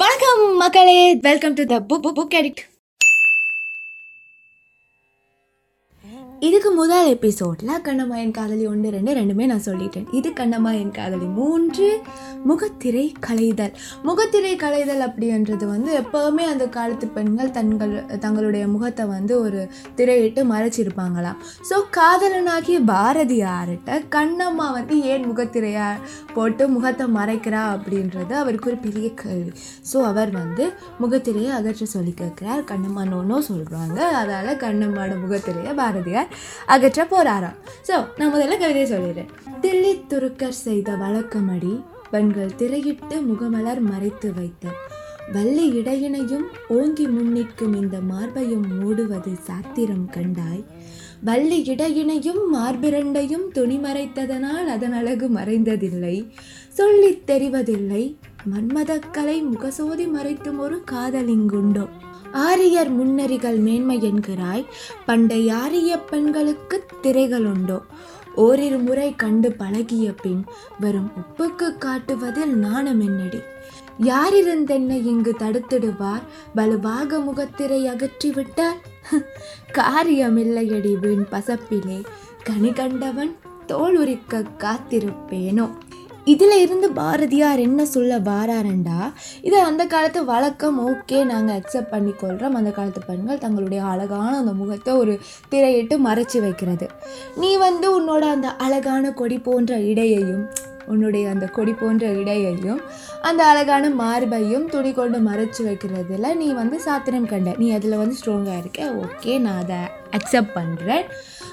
வணக்கம் மக்களே. Welcome to the book book addict இதுக்கு முதல் எபிசோடில் கண்ணம்மாயன் காதலி ஒன்று ரெண்டு ரெண்டுமே நான் சொல்லிட்டேன். இது கண்ணம்மாயன் காதலி மூன்று முகத்திரை களைதல் முகத்திரை களைதல் அப்படின்றது வந்து எப்போவுமே அந்த காலத்து பெண்கள் தங்கள் தங்களுடைய முகத்தை வந்து ஒரு திரையிட்டு மறைச்சிருப்பாங்களாம் ஸோ காதலனாகிய பாரதியார்கிட்ட கண்ணம்மா வந்து ஏன் முகத்திரையா போட்டு முகத்தை மறைக்கிறா அப்படின்றது அவருக்கு ஒரு பெரிய கேள்வி. ஸோ அவர் வந்து முகத்திரையை அகற்ற சொல்லி கேட்குறார். கண்ணம்மா நோனோ சொல்கிறாங்க அதால் கண்ணம்மாவோட முகத்திரையை பாரதியார் அகற்ற போறாராம். ஸோ நான் முதல்ல கவிதையை சொல்லிடுறேன். தில்லி துருக்கர் செய்த வழக்கமடி பெண்கள் திரையிட்டு முகமலர் மறைத்து வைத்த. வள்ளி இடையினையும் ஓங்கி முன்னிற்கும் இந்த மார்பையும் மூடுவது சாத்திரம் கண்டாய். வள்ளி இடையினையும் மார்பிரண்டையும் துணி மறைத்ததனால் அதன் அழகு மறைந்ததில்லை. சொல்லித் தெரிவதில்லை. மன்மதக்கலை முகசோதி மறைத்தும் ஒரு காதலிங்குண்டோ ஆரியர் முன்னறிகள் மேன்மை என்கிறாய். பண்டை ஆரிய பெண்களுக்கு திரைகள் உண்டோ? ஓரிரு முறை கண்டு பழகிய பின் வரும் உப்புக்கு காட்டுவதில் நாணம் என்னடி? யாரிருந்தென்னை இங்கு தடுத்திடுவார்? வலுவாக முகத்திரை அகற்றிவிட்டால்? காரியமில்லையடி வீண் பசப்பிலே. கனி கண்டவன் தோல் உரிக்க காத்திருப்பேனோ? இதில் இருந்து பாரதியார் என்ன சொல்ல வாராரண்டா? இதை அந்த காலத்து வழக்கம் ஓகே நாங்கள் அக்செப்ட் பண்ணிக்கொள்கிறோம் அந்த காலத்து பெண்கள் தங்களுடைய அழகான அந்த முகத்தை ஒரு திரையிட்டு மறைச்சி வைக்கிறது. நீ வந்து உன்னோட அந்த அழகான கொடி போன்ற இடையையும் உன்னுடைய அந்த கொடி போன்ற இடையையும் அந்த அழகான மார்பையும் துணி கொண்டு மறைச்சி வைக்கிறதுல நீ வந்து சாத்திரம் கண்ட. நீ அதில் வந்து ஸ்ட்ராங்காக இருக்க ஓகே நான் அதை அக்செப்ட் பண்ணுறேன்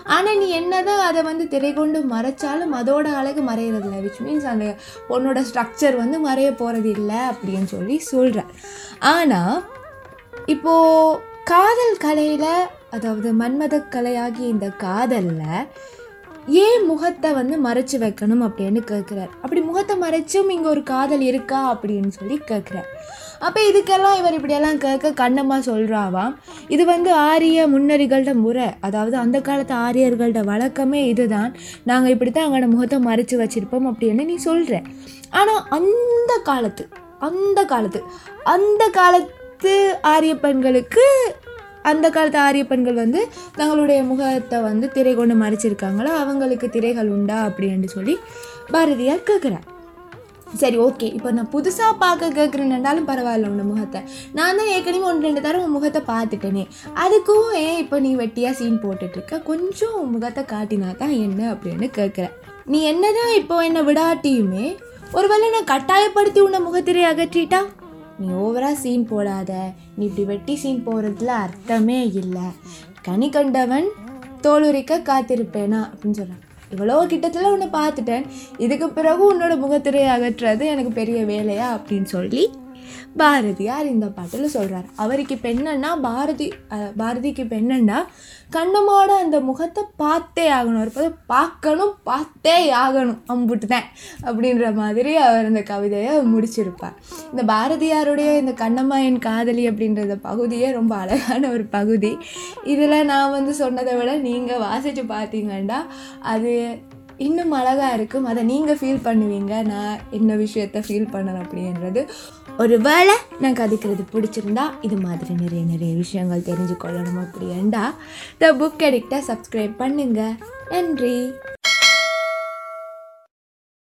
ஆனால் நீ என்னதான் அதை வந்து திரை கொண்டு மறைச்சாலும் அதோட அழகு மறையிறதில்ல விச் மீன்ஸ் அந்த பொண்ணோட ஸ்ட்ரக்சர் வந்து மறைய போகிறது இல்லை அப்படின்னு சொல்லி சொல்கிறேன் ஆனால் இப்போது காதல் கலையில் அதாவது மன்மத கலையாகிய இந்த காதலில் ஏன் முகத்தை வந்து மறைச்சு வைக்கணும் அப்படின்னு கேட்குறார் அப்படி முகத்தை மறைச்சும் இங்கே ஒரு காதல் இருக்கா அப்படின்னு சொல்லி கேட்குறார் அப்போ இதுக்கெல்லாம் இவர் இப்படியெல்லாம் கேட்க கண்ணம்மா சொல்கிறாவாம் இது வந்து ஆரிய முன்னறிகளோட முறை. அதாவது அந்த காலத்து ஆரியர்களோட வழக்கமே இதுதான். நாங்கள் இப்படி தான் எங்களோட முகத்தை மறைச்சு வச்சுருப்போம் அப்படின்னு நீ சொல்கிற ஆனால் அந்த காலத்து அந்த காலத்து அந்த காலத்து ஆரிய பெண்களுக்கு அந்த காலத்து ஆரிய பெண்கள் வந்து தங்களுடைய முகத்தை வந்து திரை கொண்டு மறைச்சிருக்காங்களா? அவங்களுக்கு திரைகள் உண்டா அப்படின்னு சொல்லி பாரதியார் கேட்குறார் சரி ஓகே இப்போ நான் புதுசாக பார்க்க கேட்குறேன்னாலும் பரவாயில்ல உன் முகத்தை. நான் தான் ஏற்கனவே ஒன்று ரெண்டு தரம் உன் முகத்தை பார்த்துட்டேனே. அதுக்கும் ஏன் இப்போ நீ வெட்டியாக சீன் போட்டுட்ருக்க கொஞ்சம் உன் முகத்தை காட்டினா தான் என்ன அப்படின்னு கேட்குறேன் நீ என்னதான் இப்போ என்னை விடாட்டியுமே ஒருவேளை நான் கட்டாயப்படுத்தி உன்னை முகத்திரை அகற்றிட்டா? நீ ஓவராக சீன் போடாத. நீ இப்படி வெட்டி சீன் போகிறதுல அர்த்தமே இல்லை. கனி கண்டவன் தோலுரிக்க காத்திருப்பேனா அப்படின்னு சொல்கிறான் இவ்வளோ கிட்டத்தில் உன்னை பார்த்துட்டேன். இதுக்கு பிறகு உன்னோட முகத்திரையை அகற்றுறது எனக்கு பெரிய வேலையா அப்படின்னு சொல்லி பாரதியார் இந்த பாட்டில் சொல்கிறார் அவருக்கு இப்போ என்னன்னா பாரதி பாரதிக்கு இப்போ என்னன்னா அந்த முகத்தை பார்த்தே ஆகணும். இருப்பது பார்க்கணும் பார்த்தே ஆகணும். அம்புட்டு தான் அப்படின்ற மாதிரி அவர் அந்த கவிதையை முடிச்சிருப்பார். இந்த பாரதியாருடைய இந்த கண்ணம்மா என் காதலி அப்படின்ற பகுதியே ரொம்ப அழகான ஒரு பகுதி. இதில் நான் வந்து சொன்னதை விட நீங்கள் வாசித்து பார்த்தீங்கன்னா அது இன்னும் அழகாக இருக்கும். அதை நீங்கள் ஃபீல் பண்ணுவீங்க. நான் என்ன விஷயத்த ஃபீல் பண்ணணும் அப்படின்றது ஒரு வேளை நான் கதைக்கிறது பிடிச்சிருந்தா இது மாதிரி நிறைய நிறைய விஷயங்கள் தெரிஞ்சு கொள்ளணும் அப்படின்டா த புக் அடிக்டை சப்ஸ்கிரைப் பண்ணுங்கள் நன்றி.